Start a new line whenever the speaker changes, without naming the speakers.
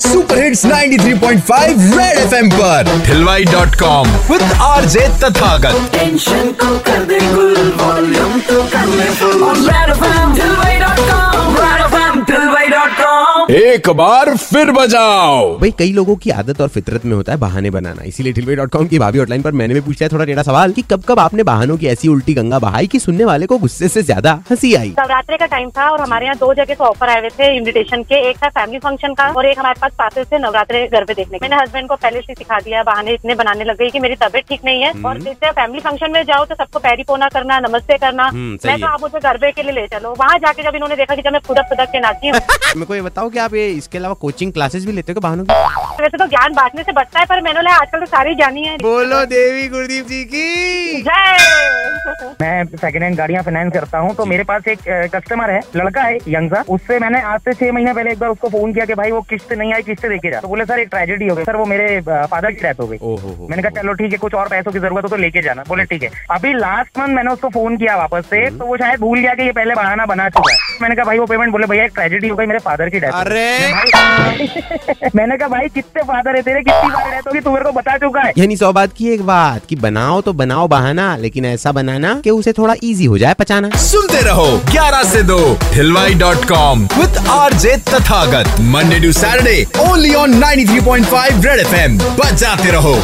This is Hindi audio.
सुपर हिट्स 93.5 रेड एफएम पर।
हिलवाई dot com with R J Tathagat.
Tension को कर दे गुल वॉल्यूम तो कर ले फुल
एक बार फिर बजाओ।
भाई कई लोगों की आदत और फितरत में होता है बहाने बनाना। इसीलिए टिलवे डॉट कॉम की भाभी हॉटलाइन पर मैंने भी पूछा है थोड़ा टेढ़ा सवाल कि कब कब आपने बहानों की ऐसी उल्टी गंगा बहाई कि सुनने वाले को गुस्से से ज़्यादा हँसी आई?
नवरात्रे का टाइम था और हमारे यहाँ दो जगह से ऑफ़र आए हुए थे इन्विटेशन के। एक था फैमिली फ़ंक्शन का और एक हमारे पास पासेस थे नवरात्रे घर पे देखने के। मैंने हस्बैंड को पहले से सिखा दिया बहाने इतने बनाने लग गई की मेरी तबियत ठीक नहीं है। और जैसे फैमिली फ़ंक्शन में जाओ तो सबको पैरी पोना करना नमस्ते करना।
हम्म,
मैं तो। आप मुझे गरबे के लिए ले चलो। वहाँ जाके जब इन्होंने देखा की जब मैं फुदक फुदक के नाची हूँ।
मेरे को ये बताओ कि आप ये इसके अलावा कोचिंग क्लासेस भी लेते हो क्या बहानों की?
वैसे तो ज्ञान बांटने से बढ़ता है पर मैंने बोला आजकल तो सारी जानी है।
बोलो देवी गुरदीप जी की।
मैं सेकंड हैंड गाड़ियाँ फाइनेंस करता हूँ तो मेरे पास एक कस्टमर है लड़का है यंग सा। उससे मैंने आज से छह महीने पहले एक बार उसको फ़ोन किया कि भाई वो किस्त नहीं आई किस्त देके जा। तो बोले सर एक ट्रेजेडी हो गई। सर वो मेरे फादर की डेथ हो गई। मैंने कहा चलो ठीक है कुछ और पैसों की ज़रूरत हो तो लेके जाना। बोले ठीक है। अभी लास्ट मंथ मैंने उसको फ़ोन किया वापस से तो वो शायद भूल गया कि ये पहले बहाना बना चुका है। मैंने कहा भाई वो पेमेंट बोले भैया एक ट्रेजेडी हो गई मेरे फादर की डेथ
अरे
मैंने कहा भाई कितने फादर है तेरे? कितनी बार रहते होगी तू मेरे को बता चुका है?
यानी सौ बात की एक बात कि बनाओ तो बनाओ बहाना लेकिन ऐसा बनाना कि उसे थोड़ा इजी हो जाए पचाना।
सुनते रहो 11 से दो हिलवाई dot com with R J Tathagat Monday to Saturday
only on 93.5 red F M बचाते रहो।